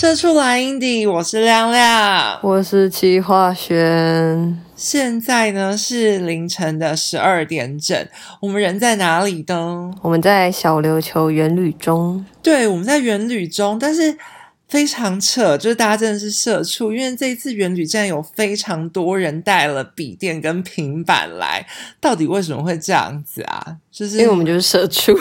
社畜来 Indy，我是亮亮，我是齐化轩。现在呢是凌晨的十二点整，我们人在哪里呢？我们在小琉球园旅中。对，我们在园旅中，但是。非常扯，就是大家真的是社畜，因为这一次元旅站有非常多人带了笔电跟平板来，到底为什么会这样子啊？就是因为我们就是社畜。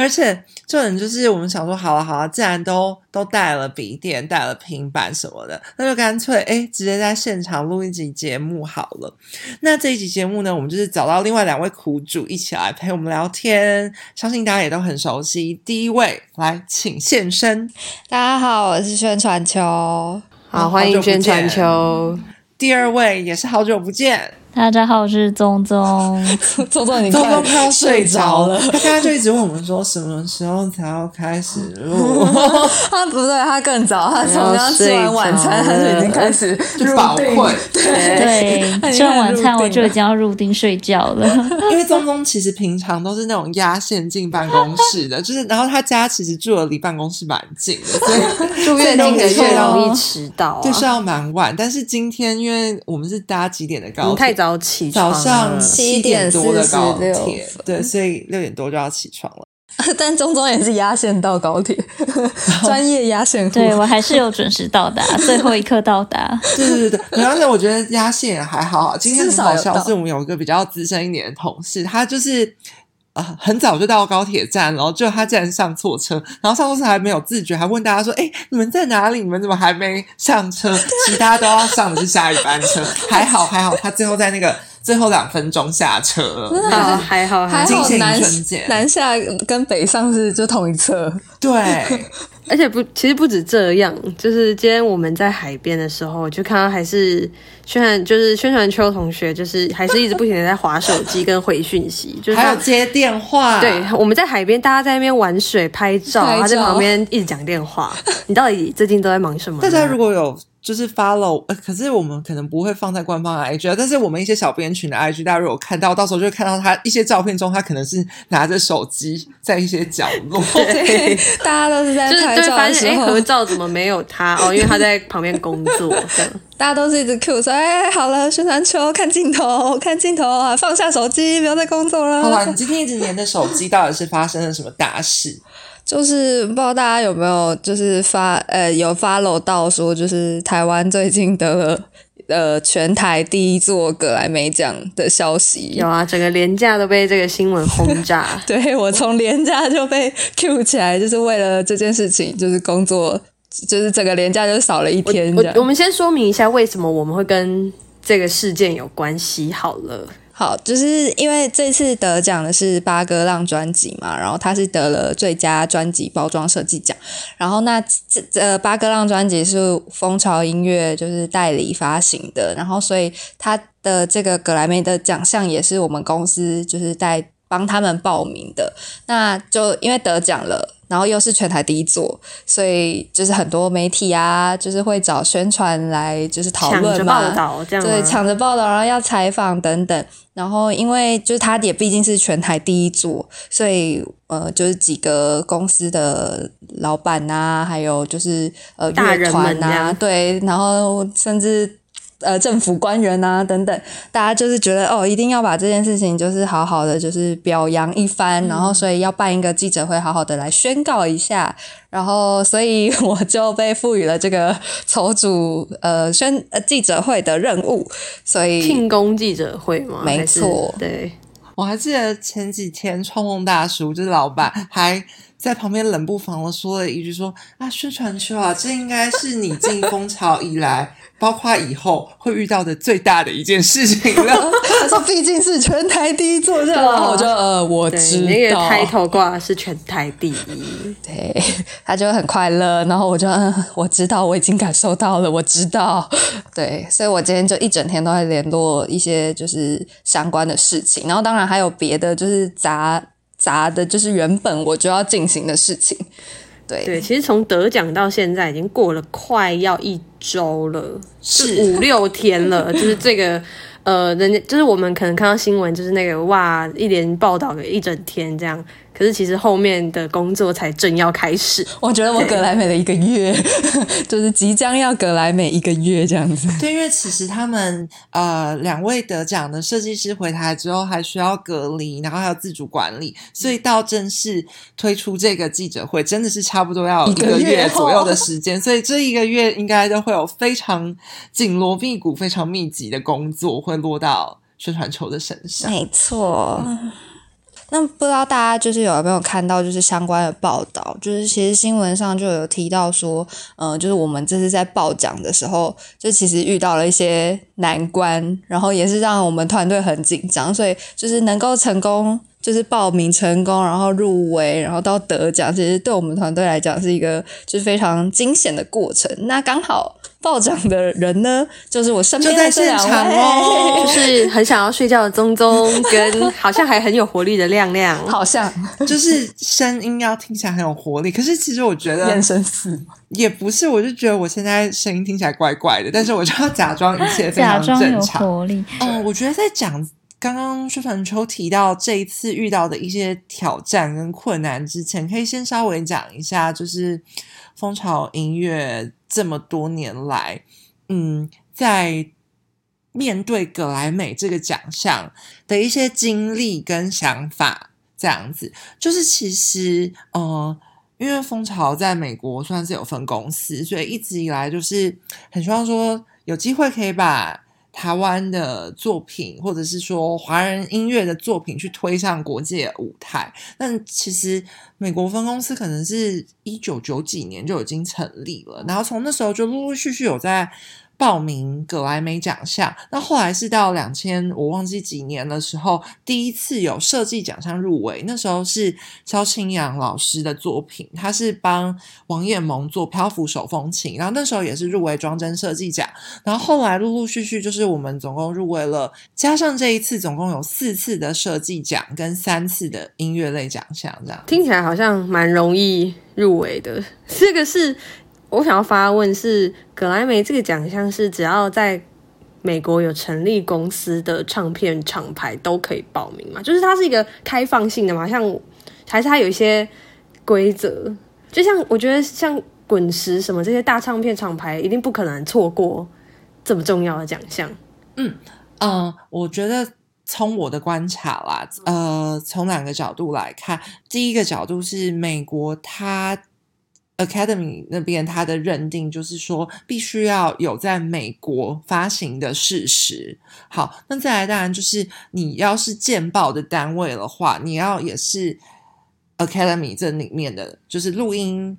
而且这人就是我们想说，好了好了，既然都都带了笔电、带了平板什么的，那就干脆哎，直接在现场录一集节目好了。那这一集节目呢，我们就是找到另外两位苦主一起来陪我们聊天，相信大家也都很熟悉。第一位来，请现身。大家好，我是宣传秋，好欢迎宣传秋。第二位也是好久不见。大家好，我是宗宗。宗宗，你宗宗快要睡着了。他刚刚就一直问我们说，什么时候才要开始录？他不对，他更早。他从刚吃完晚餐，他就已经开始 饱困。对，对吃完晚餐我就已经要入定睡觉了。因为宗宗其实平常都是那种压线进办公室的，就是然后他家其实住的离办公室蛮近的，所以住越近的越容易迟到，就是要蛮晚。但是今天因为我们是搭几点的高铁？早起，早上七点多的高铁，对，所以六点多就要起床了。但中中也是压线到高铁，专业压线。对我还是有准时到达，最后一刻到达。对对对对，而且我觉得压线还好。今天很好笑，是我们有一个比较资深一点的同事，他就是。啊，很早就到高铁站，然后就他竟然上错车，然后上错车还没有自觉，还问大家说：“哎，你们在哪里？你们怎么还没上车？其他都要上的是下一班车。”还好还好，他最后在那个最后两分钟下车了。啊，还好还好，南南下跟北上是就同一侧。对。而且不，其实不止这样，就是今天我们在海边的时候，就看到还是宣传，就是宣传秋同学，就是还是一直不停的在划手机跟回讯息，就是还有接电话。对，我们在海边，大家在那边玩水拍照，他在旁边一直讲电话。你到底最近都在忙什么？大家如果有。就是 follow，呃，可是我们可能不会放在官方的 IG，但是我们一些小编群的 IG，大家如果看到，到时候就会看到他一些照片中，他可能是拿着手机在一些角落，对，大家都是在拍照的时候，合照怎么没有他？哦，因为他在旁边工作，这样，大家都是一直 Q 说，哎，好了，宣传球，看镜头，看镜头啊，放下手机，不要再工作了。好了，你今天一直黏着手机，到底是发生了什么大事？就是不知道大家有没有就是发呃有 follow 到说就是台湾最近得了呃全台第一座格莱美奖的消息有啊，整个廉价都被这个新闻轰炸。对我从廉价就被 Q 起来，就是为了这件事情，就是工作就是整个廉价就少了一天。我我们先说明一下为什么我们会跟这个事件有关系好了。好，就是因为这次得奖的是八哥浪专辑嘛，然后他是得了最佳专辑包装设计奖，然后那这呃八哥浪专辑是蜂巢音乐就是代理发行的，然后所以他的这个格莱美的奖项也是我们公司就是代帮他们报名的，那就因为得奖了。然后又是全台第一座，所以就是很多媒体啊，就是会找宣传来就是讨论嘛，对，抢着报道，然后要采访等等。然后因为就是他也毕竟是全台第一座，所以呃，就是几个公司的老板呐，还有就是呃乐团呐，对，然后甚至。呃，政府官员啊，等等，大家就是觉得哦，一定要把这件事情就是好好的就是表扬一番，然后所以要办一个记者会，好好的来宣告一下，然后所以我就被赋予了这个筹组呃宣呃记者会的任务，所以 庆功记者会吗？没错，对，我还记得前几天创梦大叔就是老板还在旁边冷不防的说了一句说啊，宣传区啊，这应该是你进蜂巢以来。包括以后会遇到的最大的一件事情了。他说：“毕竟是全台第一座，然后我就 呃，我知道。”那个开头挂是全台第一，对，他就很快乐。然后我就嗯，我知道，我已经感受到了，我知道。对，所以我今天就一整天都在联络一些就是相关的事情，然后当然还有别的就是杂杂的，就是原本我就要进行的事情。对，其实从得奖到现在已经过了快要一周了，是五六天了。就是这个，呃，人家就是我们可能看到新闻，就是那个哇，一连报道个一整天这样。可是其实后面的工作才正要开始。我觉得我格莱美的一个月，就是即将要格莱美一个月这样子。对，因为其实他们呃两位得奖的设计师回台之后还需要隔离，然后还有自主管理，所以到正式推出这个记者会，真的是差不多要一个月左右的时间。所以这一个月应该都会有非常紧锣密鼓、非常密集的工作会落到宣传球的身上。没错。那不知道大家就是有没有看到就是相关的报道？就是其实新闻上就有提到说，嗯，就是我们这次在报奖的时候，就其实遇到了一些难关，然后也是让我们团队很紧张，所以就是能够成功，就是报名成功，然后入围，然后到得奖，其实对我们团队来讲是一个就是非常惊险的过程。那刚好。报奖的人呢，就是我身边的这两位，就是很想要睡觉的宗宗，跟好像还很有活力的亮亮，好像。就是声音要听起来很有活力。可是其实我觉得眼神死。也不是，我就觉得我现在声音听起来怪怪的，但是我就要假装一切非常正常。嗯，我觉得在讲刚刚薛传秋提到这一次遇到的一些挑战跟困难之前，可以先稍微讲一下，就是蜂巢音乐。这么多年来，嗯，在面对格莱美这个奖项的一些经历跟想法，这样子，就是其实，呃，因为蜂巢在美国算是有分公司，所以一直以来就是很希望说有机会可以把。台湾的作品，或者是说华人音乐的作品，去推上国际舞台。但其实美国分公司可能是一九九几年就已经成立了，然后从那时候就陆陆续续有在。报名格莱美奖项，那后来是到两千我忘记几年的时候，第一次有设计奖项入围。那时候是萧清扬老师的作品，他是帮王彦萌做漂浮手风琴，然后那时候也是入围装帧设计奖。然后后来陆陆续续，就是我们总共入围了，加上这一次，总共有四次的设计奖跟三次的音乐类奖项。这样听起来好像蛮容易入围的。这个是。我想要发问是，格莱美这个奖项是只要在美国有成立公司的唱片厂牌都可以报名吗？就是它是一个开放性的嘛？像还是它有一些规则？就像我觉得像滚石什么这些大唱片厂牌，一定不可能错过这么重要的奖项。嗯嗯，我觉得从我的观察啦，呃，从两个角度来看，第一个角度是美国它。Academy 那边他的认定就是说，必须要有在美国发行的事实。好，那再来当然就是你要是见报的单位的话，你要也是 Academy 这里面的，就是录音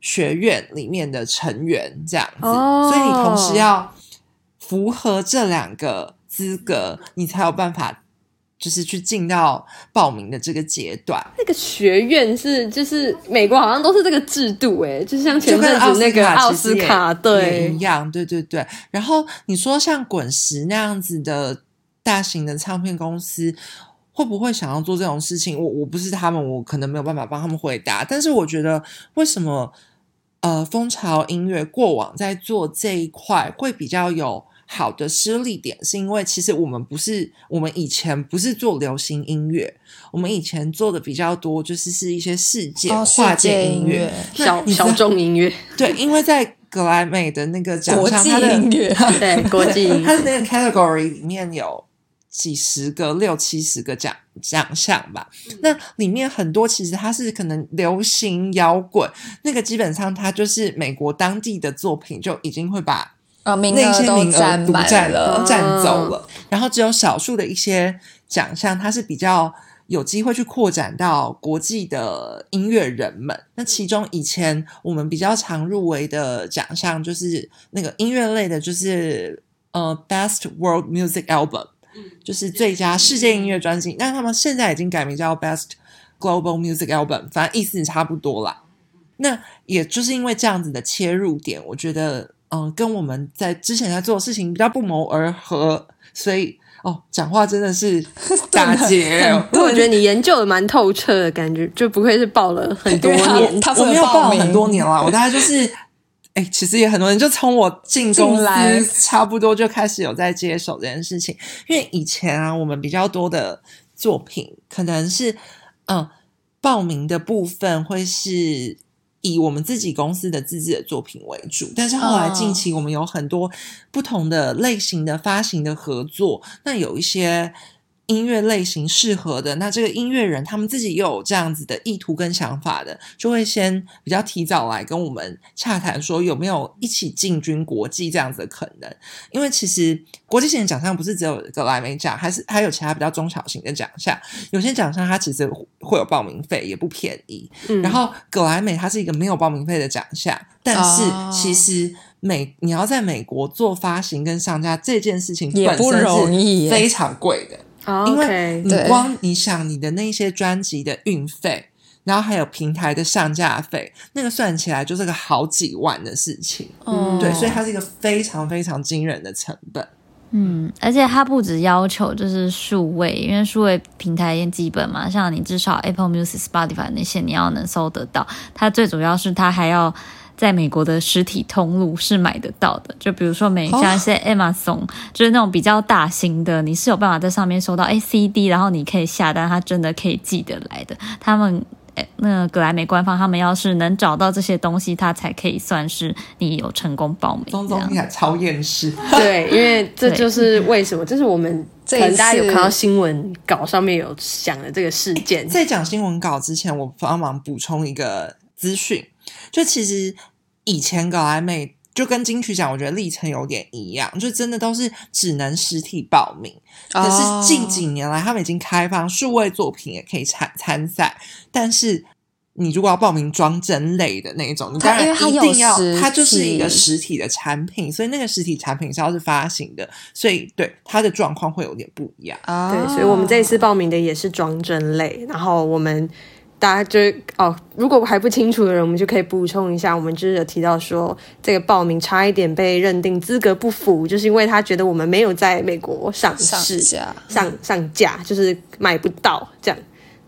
学院里面的成员这样子。所以你同时要符合这两个资格，你才有办法。就是去进到报名的这个阶段，那个学院是就是美国好像都是这个制度哎，就像前阵子那个奥斯卡对一样，对对对。然后你说像滚石那样子的大型的唱片公司，会不会想要做这种事情？我我不是他们，我可能没有办法帮他们回答。但是我觉得，为什么呃蜂巢音乐过往在做这一块会比较有？好的失利点是因为，其实我们不是我们以前不是做流行音乐，我们以前做的比较多就是是一些世界跨界音乐、小小众音乐。对，因为在格莱美的那个奖项，它的音乐 对国际，它的那个 category 里面有几十个、六七十个奖奖项吧。那里面很多其实它是可能流行摇滚，那个基本上它就是美国当地的作品就已经会把。啊，那些名额独占了，占走了。然后只有少数的一些奖项，它是比较有机会去扩展到国际的音乐人们。那其中以前我们比较常入围的奖项，就是那个音乐类的，就是呃，Best World Music Album，就是最佳世界音乐专辑。那他们现在已经改名叫 Best Global Music Album，反正意思差不多啦。那也就是因为这样子的切入点，我觉得。嗯，跟我们在之前在做的事情比较不谋而合，所以哦，讲话真的是 打结。因为我觉得 你研究的蛮透彻的感觉，就不愧是报了很多年。他我没有报很多年了，我大概就是，哎，其实也很多人就从我进公司差不多就开始有在接手这件事情。因为以前啊，我们比较多的作品可能是嗯。报名的部分会是以我们自己公司的自制的作品为主，但是后来近期我们有很多不同的类型的发行的合作，那有一些。音乐类型适合的，那这个音乐人他们自己又有这样子的意图跟想法的，就会先比较提早来跟我们洽谈，说有没有一起进军国际这样子的可能。因为其实国际性的奖项不是只有格莱美奖，还是还有其他比较中小型的奖项。有些奖项它其实会有报名费，也不便宜。然后格莱美它是一个没有报名费的奖项，但是其实美你要在美国做发行跟上架这件事情也不容易，非常贵的。因为你光你想你的那些专辑的运费，然后还有平台的上架费，那个算起来就是个好几万的事情。嗯，对，所以它是一个非常非常惊人的成本。嗯，而且它不只要求就是数位，因为数位平台也基本嘛，像你至少 Apple Music、Spotify 那些你要能搜得到。它最主要是它还要。在美国的实体通路是买得到的，就比如说美像一些 Amazon，就是那种比较大型的，你是有办法在上面收到 A C D，然后你可以下单，它真的可以寄得来的。他们那个格莱美官方，他们要是能找到这些东西，它才可以算是你有成功报名。中中你还超厌世。对，因为这就是 为什么，这是我们可能大家有看到新闻稿上面有讲的这个事件。在讲新闻稿之前，我帮忙补充一个资讯。就其实以前格莱美就跟金曲奖，我觉得历程有点一样，就真的都是只能实体报名。可是近几年来，他们已经开放数位作品也可以参参赛。但是你如果要报名装帧类的那种，你当然一定要，它就是一个实体的产品，所以那个实体产品是要是发行的，所以对它的状况会有点不一样。对，所以我们这一次报名的也是装帧类，然后我们。大家就哦，如果还不清楚的人，我们就可以补充一下。我们就是有提到说，这个报名差一点被认定资格不符，就是因为他觉得我们没有在美国上市、上上架，就是买不到这样。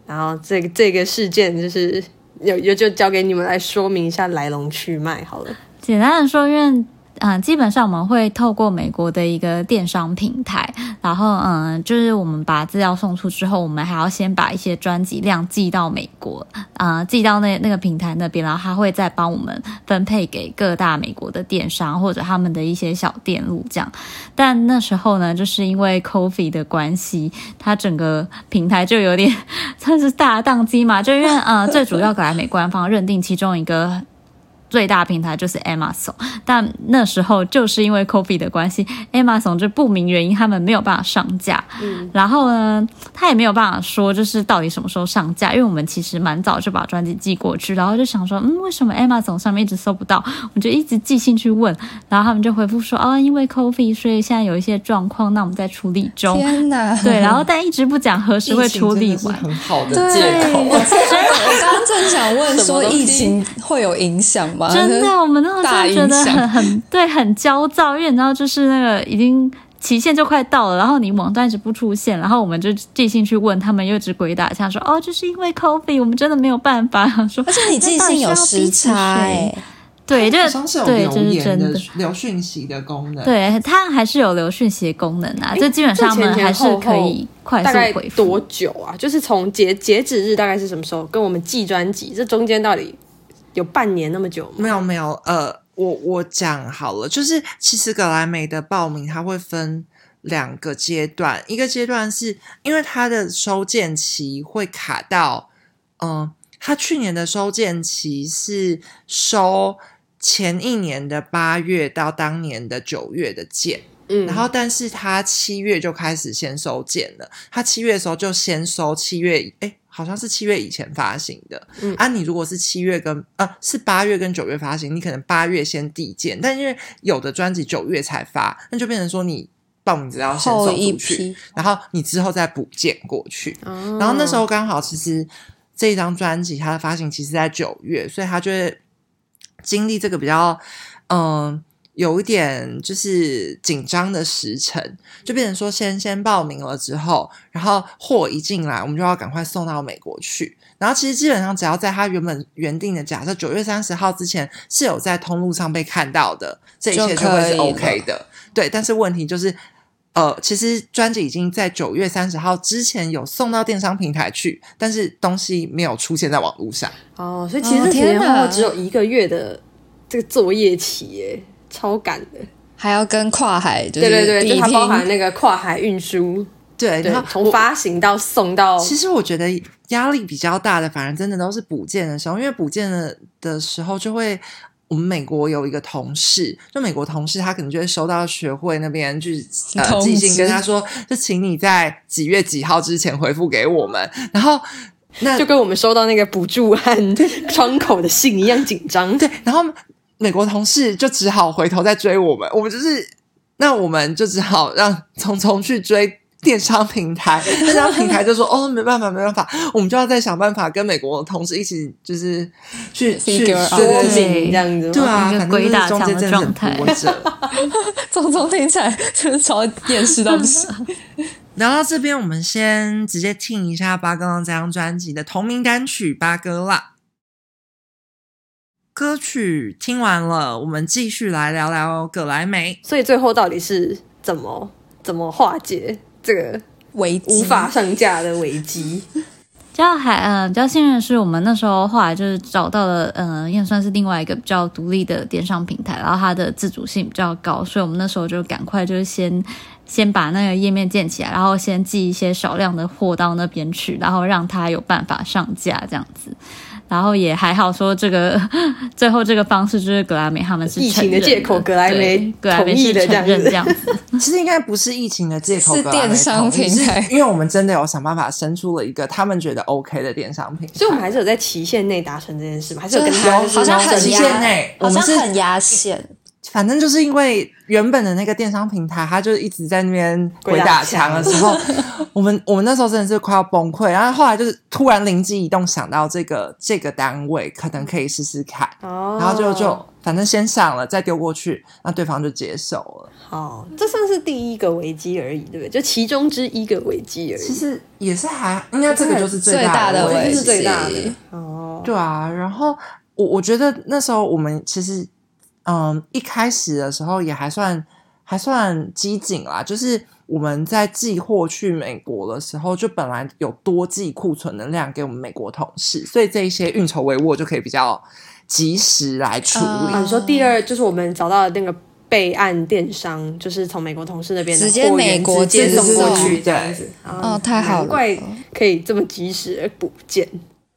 然后这个这个事件就是有有就交给你们来说明一下来龙去脉好了。简单的说，因为。嗯，基本上我们会透过美国的一个电商平台，然后嗯，就是我们把资料送出之后，我们还要先把一些专辑量寄到美国，啊，寄到那那个平台那边，然后他会再帮我们分配给各大美国的电商或者他们的一些小电路这样。但那时候呢，就是因为 Coffee 的关系，它整个平台就有点 算是大宕机嘛，就因为呃，最主要格莱美官方认定其中一个。最大平台就是 Amazon，但那时候就是因为 Coffee 的关系，Amazon 就不明原因他们没有办法上架。嗯，然后呢，他也没有办法说就是到底什么时候上架，因为我们其实蛮早就把专辑寄过去，然后就想说，嗯，为什么 Amazon 上面一直搜不到？我就一直寄信去问，然后他们就回复说，哦，因为 Coffee，所以现在有一些状况，那我们在处理中。天哪！对，然后但一直不讲何时会处理完，很好的借口。我刚刚正想问说，疫情会有影响？真的，我们那时候觉得很很 对，很焦躁，因为你知道，就是那个已经期限就快到了，然后你网站一直不出现，然后我们就寄信去问他们，又一直鬼打墙说哦，就是因为 coffee，我们真的没有办法。说而且你寄信有时差，对，就是对，就是真的留讯息的功能，对，它还是有留讯息的功能啊，这基本上们还是可以快速回复。多久啊？就是从截截止日大概是什么时候？跟我们寄专辑这中间到底？有半年那么久吗？没有没有，呃，我我讲好了，就是其实格莱美的报名它会分两个阶段，一个阶段是因为它的收件期会卡到，嗯，它去年的收件期是收前一年的八月到当年的九月的件，嗯，然后但是他七月就开始先收件了，他七月的时候就先收七月，哎。好像是七月以前发行的，嗯，啊，你如果是七月跟呃是八月跟九月发行，你可能八月先递件，但因为有的专辑九月才发，那就变成说你报名资料先送出去，然后你之后再补件过去，然后那时候刚好其实这一张专辑它的发行其实在九月，所以他就会经历这个比较嗯。有一点就是紧张的时辰，就变成说先先报名了之后，然后货一进来，我们就要赶快送到美国去。然后其实基本上只要在他原本原定的假设九月三十号之前是有在通路上被看到的，这一切就会是 OK 的。对，但是问题就是呃，其实专辑已经在九月三十号之前有送到电商平台去，但是东西没有出现在网络上。哦，所以其实前后只有一个月的这个作业期，耶，超赶的。还要跟跨海，对对对，就它包含那个跨海运输，对，然后从发行到送到。其实我觉得压力比较大的，反而真的都是补件的时候，因为补件的的时候就会。我们美国有一个同事，就美国同事，他可能就会收到学会那边就是呃寄信，跟他说，就请你在几月几号之前回复给我们。然后那就跟我们收到那个补助和 窗口的信一样紧张。对，然后美国同事就只好回头再追我们，我们就是那我们就只好让聪聪去追。电商平台，电商平台就说：“哦，没办法，没办法，我们就要再想办法跟美国同事一起，就是去去说明这样子，对啊，反正是中间真的很波折。总总听起来就是超厌世东西。聊到这边，我们先直接听一下八哥浪这张专辑的同名单曲《八哥浪》歌曲。听完了，我们继续来聊聊葛莱美。所以最后到底是怎么怎么化解？这个危无法上架的危机，比较还嗯比较幸运的是，我们那时候后来就是找到了嗯，也算是另外一个比较独立的电商平台，然后它的自主性比较高，所以我们那时候就赶快就是先先把那个页面建起来，然后先寄一些少量的货到那边去，然后让它有办法上架这样子。然后也还好，说这个 最后这个方式就是格莱美他们是疫情的借口，格莱美格莱美是承认这样子。其实应该不是疫情的借口，是电商平台，因为我们真的有想办法生出了一个他们觉得 OK 的电商平台，所以我们还是有在期限内达成这件事嘛，还是有跟他好像很压限内，好像很压线。反正就是因为原本的那个电商平台，它就一直在那边鬼打墙的时候，我们我们那时候真的是快要崩溃。然后后来就是突然灵机一动，想到这个这个单位可能可以试试看，然后就就反正先上了，再丢过去，那对方就接受了。哦，这算是第一个危机而已，对不对？就其中之一个危机而已。其实也是还应该这个就是最大的危机，最大的哦。对啊，然后我我觉得那时候我们其实。嗯，一开始的时候也还算还算机警啦，就是我们在寄货去美国的时候，就本来有多寄库存的量给我们美国同事，所以这一些运筹帷幄就可以比较及时来处理。你说第二就是我们找到那个备案电商，就是从美国同事那边直接美国接送过去这样子，哦，太好了，怪可以这么及时补件，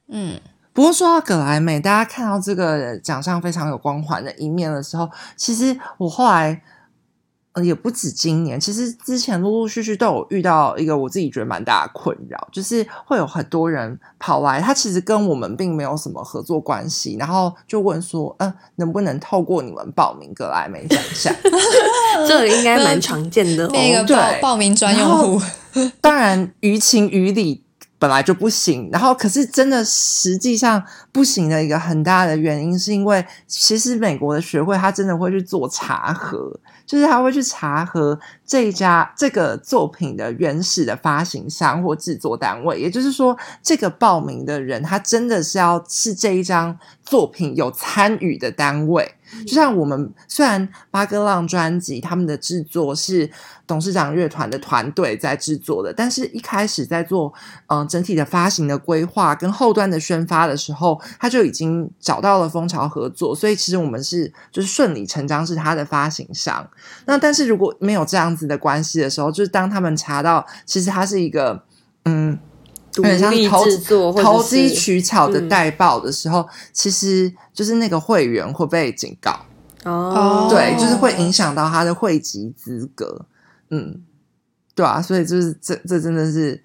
嗯。不过说到葛莱美，大家看到这个奖项非常有光环的一面的时候，其实我后来也不止今年，其实之前陆陆续续都有遇到一个我自己觉得蛮大的困扰，就是会有很多人跑来，他其实跟我们并没有什么合作关系，然后就问说，嗯，能不能透过你们报名格莱美奖项？这应该蛮常见的，那个报报名专用户，当然于情于理。本来就不行，然后可是真的实际上不行的一个很大的原因，是因为其实美国的学会他真的会去做查核，就是他会去查核这一家这个作品的原始的发行商或制作单位，也就是说，这个报名的人他真的是要是这一张作品有参与的单位。就像我们虽然八哥浪专辑他们的制作是董事长乐团的团队在制作的，但是一开始在做嗯整体的发行的规划跟后端的宣发的时候，他就已经找到了蜂巢合作，所以其实我们是就是顺理成章是他的发行商。那但是如果没有这样子的关系的时候，就是当他们查到其实他是一个嗯。很像投投机取巧的代报的时候，其实就是那个会员会被警告哦，对，就是会影响到他的会籍资格，嗯，对啊，所以就是这这真的是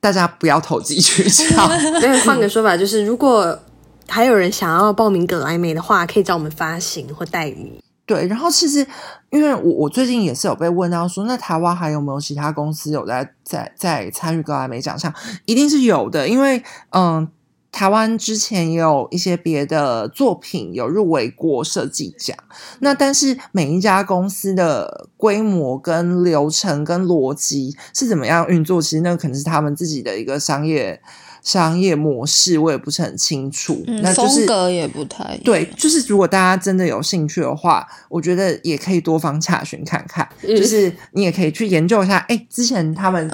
大家不要投机取巧。那换个说法，就是如果还有人想要报名葛莱美的话，可以找我们发行或代理。对，然后其实因为我我最近也是有被问到说，那台湾还有没有其他公司有在在在参与格莱美奖项？一定是有的，因为嗯，台湾之前也有一些别的作品有入围过设计奖，那但是每一家公司的规模跟流程跟逻辑是怎么样运作，其实那可能是他们自己的一个商业。商业模式我也不是很清楚，那风格也不太对。就是如果大家真的有兴趣的话，我觉得也可以多方查询看看。就是你也可以去研究一下，哎，之前他们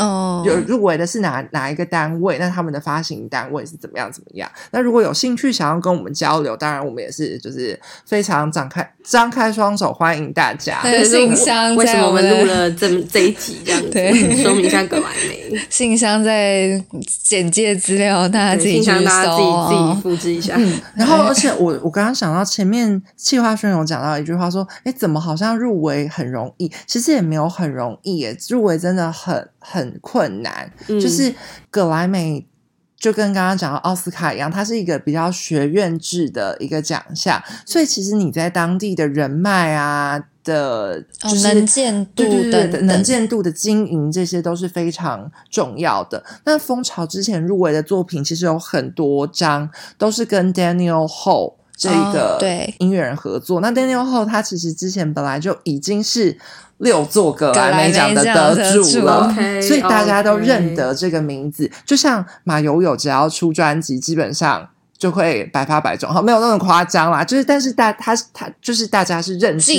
有入围的是哪哪一个单位？那他们的发行单位是怎么样怎么样？那如果有兴趣想要跟我们交流，当然我们也是就是非常展开张开双手欢迎大家。信箱为什么我们录了这这一集这样子？说明一下格莱美信箱在简介资料。大家自己去搜，自己自己复制一下。嗯 然后，而且我我刚刚想到前面气化轩有讲到一句话，说：“哎，怎么好像入围很容易？其实也没有很容易耶，入围真的很很困难。就是葛莱美就跟刚刚讲到奥斯卡一样，它是一个比较学院制的一个奖项，所以其实你在当地的人脉啊。”的就是能见度的能见度的经营，这些都是非常重要的。那蜂巢之前入围的作品，其实有很多张都是跟 Daniel Ho 这个音乐人合作。那 Daniel Ho 他其实之前本来就已经是六座格莱美奖的得主了，所以大家都认得这个名字。就像马友友只要出专辑，基本上。就会百发百中，哈，没有那么夸张啦。就是，但是大他他就是大家是认识、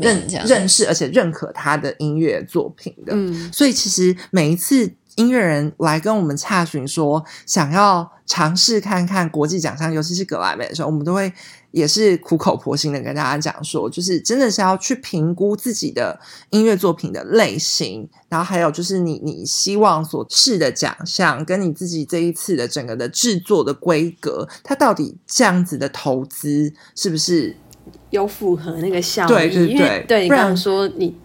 认认识，而且认可他的音乐作品的。嗯，所以其实每一次音乐人来跟我们洽询说想要尝试看看国际奖项，尤其是格莱美的时候，我们都会。也是苦口婆心的跟大家讲说，就是真的是要去评估自己的音乐作品的类型，然后还有就是你你希望所试的奖项，跟你自己这一次的整个的制作的规格，它到底这样子的投资是不是有符合那个效益？对对对，对你刚刚说你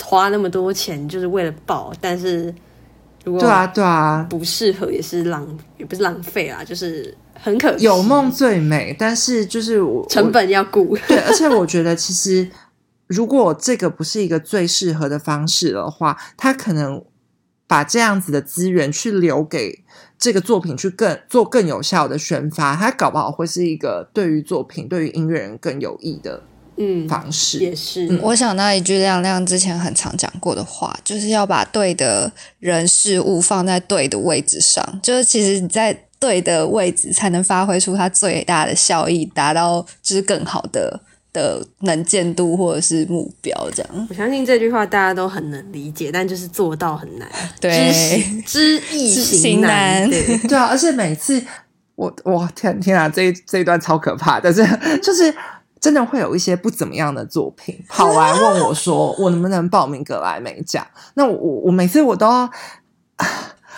花那么多钱就是为了报，但是如果对啊对啊不适合也是浪也不是浪费啊，就是。很可惜有梦最美，但是就是我成本要顾。对，而且我觉得其实如果这个不是一个最适合的方式的话，他可能把这样子的资源去留给这个作品去更做更有效的宣发，他搞不好会是一个对于作品、对于音乐人更有益的嗯方式。也是，我想到一句亮亮之前很常讲过的话，就是要把对的人事物放在对的位置上。就是其实你在。对的位置才能发挥出它最大的效益，达到就是更好的的能见度或者是目标这样。我相信这句话大家都很能理解，但就是做到很难。对，知易行难。对啊，而且每次我我天天啊，这这一段超可怕，但是就是真的会有一些不怎么样的作品 跑来问我说，我能不能报名格莱美奖？那我我每次我都要。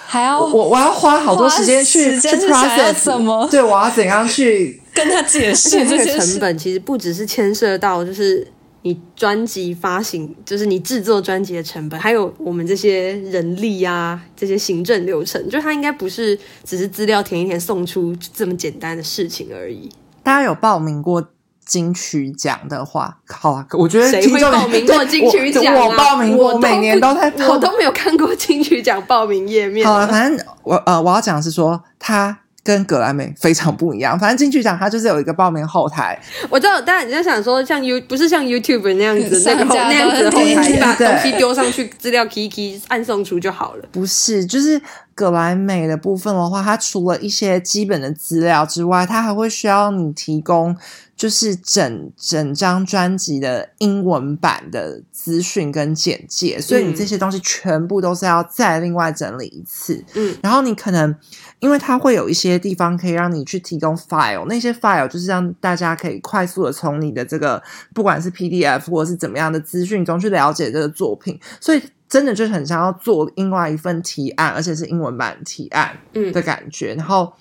还要我我要花好多时间去去 process 什么？对，我要怎样去 跟他解释 这个成本？其实不只是牵涉到就是你专辑发行，就是你制作专辑的成本，还有我们这些人力啊，这些行政流程，就他应该不是只是资料填一填送出这么简单的事情而已。大家有报名过？金曲奖的话，好啊，我觉得谁会报名过金曲奖啊？我 报名过，每年都在，我都没有看过金曲奖报名页面。好了，反正我呃，我要讲的是说，他跟格莱美非常不一样。反正金曲奖它就是有一个报名后台，我知道，当然你在想说，像 U 不是像 YouTube 那样子 那个那样子的后台，把东西丢上去，资料 Key Key 按送出就好了。不是，就是格莱美的部分的话，它除了一些基本的资料之外，它还会需要你提供。就是整整张专辑的英文版的资讯跟简介，所以你这些东西全部都是要再另外整理一次。嗯，然后你可能因为它会有一些地方可以让你去提供 file，那些 file 就是让大家可以快速的从你的这个不管是 PDF 或者是怎么样的资讯中去了解这个作品，所以真的就是很想要做另外一份提案，而且是英文版提案的感觉。然后，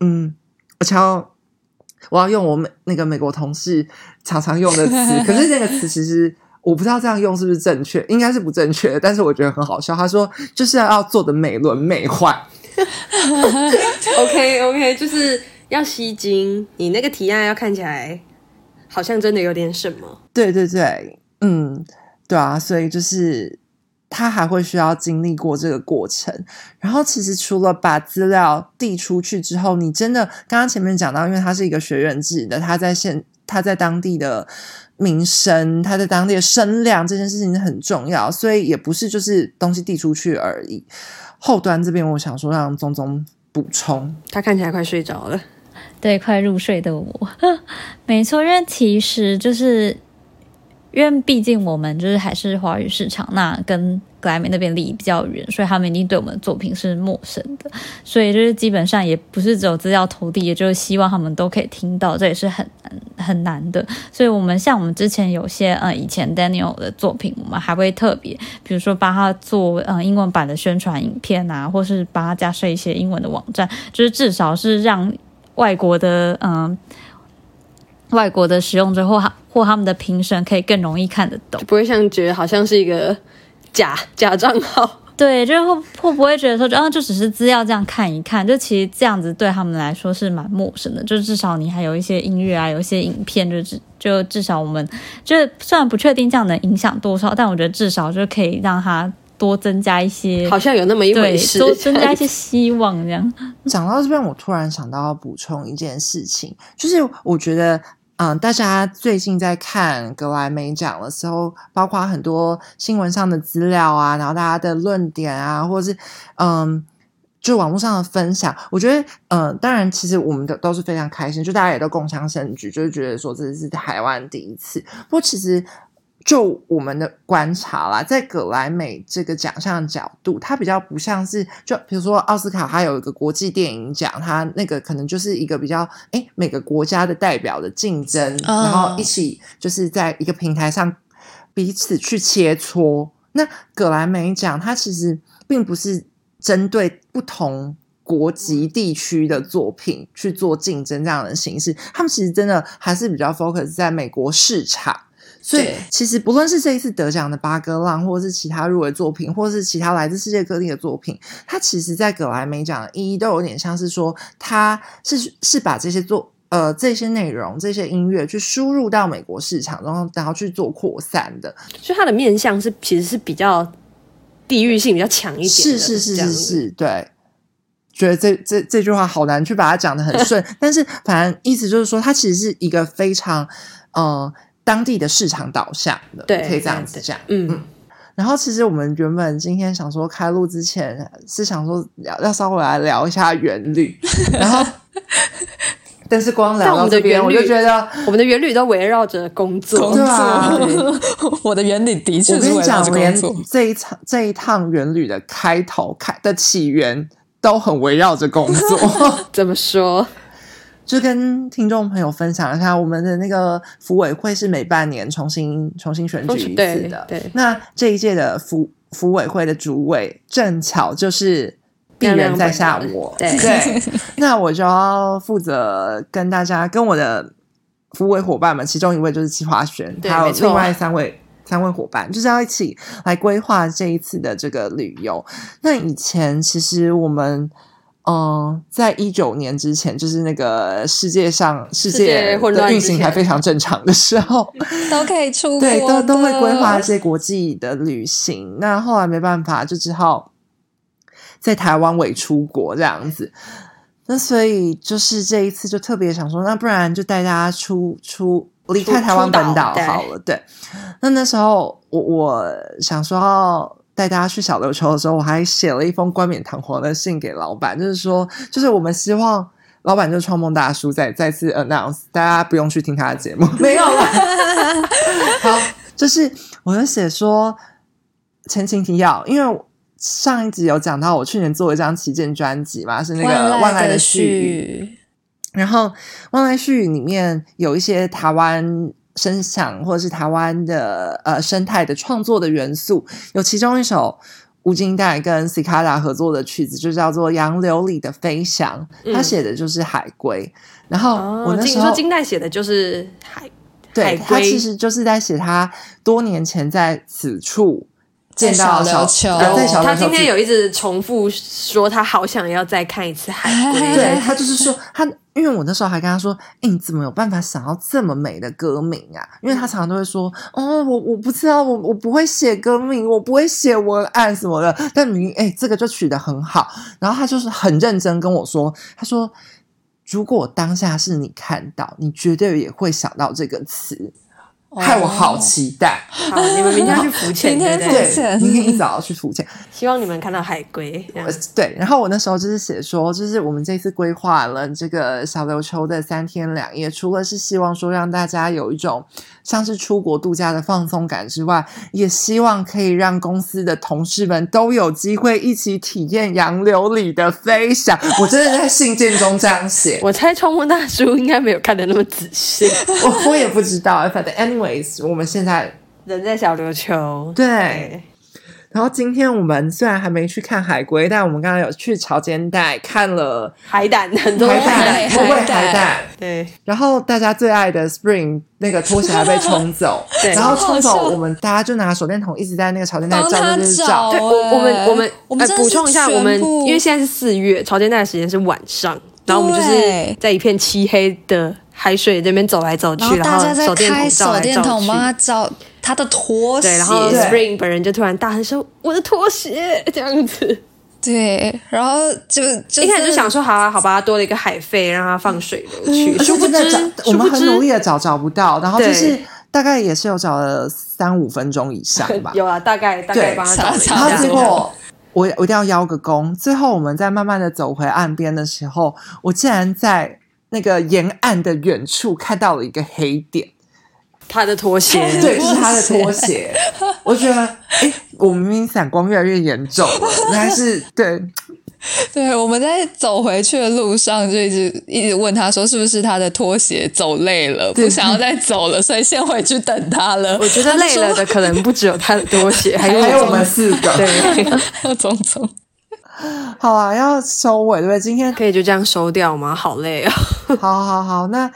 嗯，而且要。我要用我美那个美国同事常常用的词，可是那个词其实我不知道这样用是不是正确，应该是不正确，但是我觉得很好笑。他说就是要做的美轮美奂。OK OK，就是要吸睛，你那个提案要看起来好像真的有点什么。对对对，嗯，对啊，所以就是他还会需要经历过这个过程。然后，其实除了把资料递出去之后，你真的刚刚前面讲到，因为他是一个学院制的，他在现他在当地的名声，他在当地的声量这件事情很重要，所以也不是就是东西递出去而已。后端这边，我想说让宗宗补充，他看起来快睡着了，对，快入睡的我，没错，因为其实就是。因为毕竟我们就是还是华语市场，那跟格莱美那边离比较远，所以他们一定对我们的作品是陌生的。所以就是基本上也不是只有资料投递，也就是希望他们都可以听到，这也是很很难的。所以我们像我们之前有些呃以前 Daniel 的作品，我们还会特别，比如说帮他做呃英文版的宣传影片啊，或是帮他加设一些英文的网站，就是至少是让外国的嗯。外国的使用者或或他们的评审可以更容易看得懂，不会像觉得好像是一个假假账号。对，就会会不会觉得说，啊，就只是资料这样看一看，就其实这样子对他们来说是蛮陌生的。就至少你还有一些音乐啊，有一些影片，就至就至少我们就虽然不确定这样能影响多少，但我觉得至少就可以让他多增加一些，好像有那么一回事，多增加一些希望这样。讲到这边，我突然想到要补充一件事情，就是我觉得。嗯，大家最近在看格莱美奖的时候，包括很多新闻上的资料啊，然后大家的论点啊，或者是嗯，就网络上的分享，我觉得，嗯，当然，其实我们都都是非常开心，就大家也都共襄盛举，就是觉得说这是台湾第一次。不过，其实。就我们的观察啦，在葛莱美这个奖项角度，它比较不像是就比如说奥斯卡，它有一个国际电影奖，它那个可能就是一个比较哎每个国家的代表的竞争，然后一起就是在一个平台上彼此去切磋。那葛莱美奖它其实并不是针对不同国籍地区的作品去做竞争这样的形式，他们其实真的还是比较 focus 在美国市场。所以，其实不论是这一次得奖的《八哥浪》，或者是其他入围作品，或者是其他来自世界各地的作品，它其实，在格莱美奖的意义都有点像是说，它是是把这些作呃这些内容、这些音乐去输入到美国市场，然后然后去做扩散的。所以它的面向是其实是比较地域性比较强一点。是是是是是，对。觉得这这这句话好难去把它讲的很顺，但是反正意思就是说，它其实是一个非常呃。当地的市场导向的，对，可以这样子讲。嗯，然后其实我们原本今天想说开录之前是想说要要稍微来聊一下原律，然后 但是光聊到这边，我就觉得我们的原律都围绕着工作，对啊，我的原理的确，我跟你讲，连这一场这一趟原旅的开头开的起源都很围绕着工作。怎么说？就跟听众朋友分享一下，我们的那个服委会是每半年重新重新选举一次的。对，那这一届的服服委会的主委正巧就是鄙人在下我，对，那我就要负责跟大家跟我的服委伙伴们，其中一位就是齐华轩，还有另外三位三位伙伴，就是要一起来规划这一次的这个旅游。那以前其实我们。嗯，在一九年之前，就是那个世界上世界的运行还非常正常的时候，都可以出国，对，都都会规划一些国际的旅行。那后来没办法，就只好在台湾尾出国这样子。那所以就是这一次就特别想说，那不然就带大家出出离开台湾本岛好了。对，那那时候我我想说。带大家去小琉球的时候，我还写了一封冠冕堂皇的信给老板，就是说，就是我们希望老板就是创梦大叔再再次 announce，大家不用去听他的节目，没有了。好，就是我就写说前情提要，因为上一集有讲到，我去年做了一张旗舰专辑嘛，是那个万来的絮语，然后万来絮语里面有一些台湾。声响或者是台湾的呃生态的创作的元素，有其中一首吴金代跟 Cicada 合作的曲子，就叫做《杨柳里的飞翔》，他写的就是海龟。然后我那时候金代写的就是海，对他其实就是在写他多年前在此处见到在小琉球他今天有一直重复说他好想要再看一次海龟。对他就是说他，因为我那时候还跟他说，哎、你怎么有办法想到这么美的歌名啊？因为他常常都会说，哦，我我不知道，我我不会写歌名，我不会写文案什么的。但明明哎、这个就取得很好。然后他就是很认真跟我说，他说，如果当下是你看到，你绝对也会想到这个词，害我好期待。好，你们明天要去浮潜，明天对明天一早要去浮潜。希望你们看到海龟。对，然后我那时候就是写说，就是我们这次规划了这个小琉球的三天两夜，除了是希望说让大家有一种像是出国度假的放松感之外，也希望可以让公司的同事们都有机会一起体验洋流里的飞翔。我真的在信件中这样写，我猜冲锋大叔应该没有看的那么仔细。我我也不知道，反正 anyways，我们现在人在小琉球，对。然后今天我们虽然还没去看海龟，但我们刚刚有去潮间带看了海胆很多。海海胆，不会海海胆。胆。对，然后大家最爱的 Spring 那个拖鞋还被冲走，对。然后冲走，我们大家就拿手电筒一直在那个潮间带照，帮他就是照。对，我我们我们呃我们补充一下，我们因为现在是四月，潮间带的时间是晚上，然后我们就是在一片漆黑的海水这边走来走去，然后大家在手电开手电筒帮他照他的拖鞋，对，然后 Spring 本人就突然大声说：“我的拖鞋！”这样子，对，然后就就一开始就想说：“好啊，好吧，多了一个海费，让它放水流去。”殊不知真的找，，我们很努力的找找不到，然后就是大概也是有找了三五分钟以上吧。有啊，大概大概对帮他找了一然后结果我我一定要邀个功。最后我们在慢慢的走回岸边的时候，我竟然在那个沿岸的远处看到了一个黑点。他的拖鞋，对，是他的拖鞋。我觉得，哎，我明明散光越来越严重了，原来是对，对，我们在走回去的路上就一直一直问他说是不是他的拖鞋走累了，不想要再走了，所以先回去等他了。我觉得累了的可能不只有他的拖鞋，还有还有我们四个。对，还有种种。好啊，要收尾对不对？今天可以就这样收掉吗？好累啊！好好好，那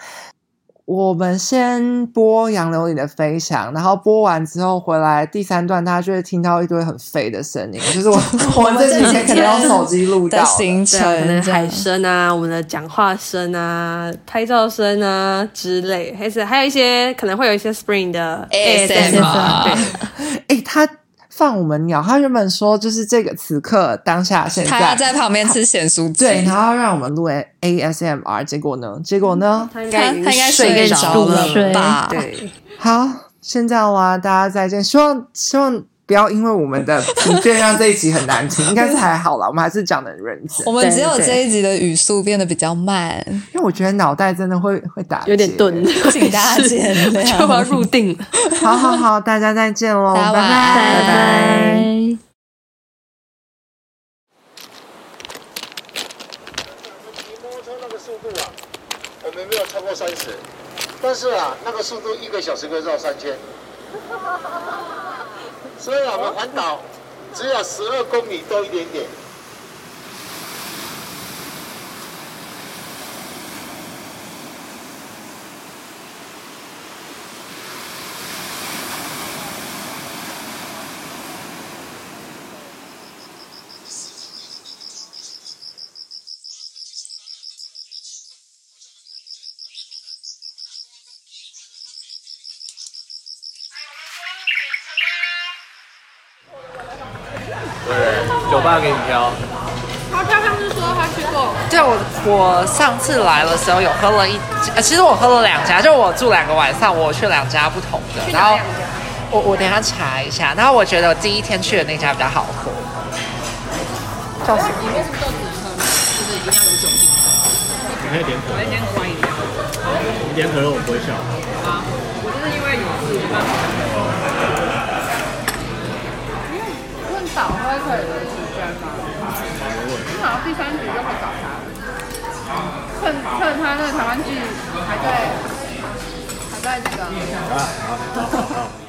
我们先播《杨柳里的飞翔》，然后播完之后回来第三段，大家就会听到一堆很废的声音，就是我 我们这几天可能用手机录到的的。行程对，可能海声啊，我们的讲话声啊，拍照声啊之类，还是还有一些可能会有一些 Spring 的 ASMR 对，哎，他放我们鸟，他原本说就是这个此刻当下现在他要在旁边吃咸酥鸡，对，然后让我们录 A ASMR，结果呢？结果呢？他应该已经他应该睡着着了睡吧？对，好，先这样啦，大家再见。希望希望不要因为我们的疲倦让这一集很难听，应该是还好啦，我们还是讲的很认真 我。们只有这一集的语速变得比较慢，因为我觉得脑袋真的会会打结有点钝，请大家见谅就要入定 了。好好好，大家再见喽，拜拜拜拜。骑摩托车那个速度啊，我们没有超过三十，但是啊，那个速度一个小时可以绕三圈。所以我们环岛只有十二公里多一点点。给你挑。对我，我上次来的时候有喝了一，呃，其实我喝了两家，就我住两个晚上，我去两家不同的，然后我我等一下查一下，然后我觉得我第一天去的那家比较好喝。叫什么？你可以点可乐。你点可乐我不会笑。问早会可以的时间吗？好第三局就会找他，趁趁他那个台湾剧还在还在那个。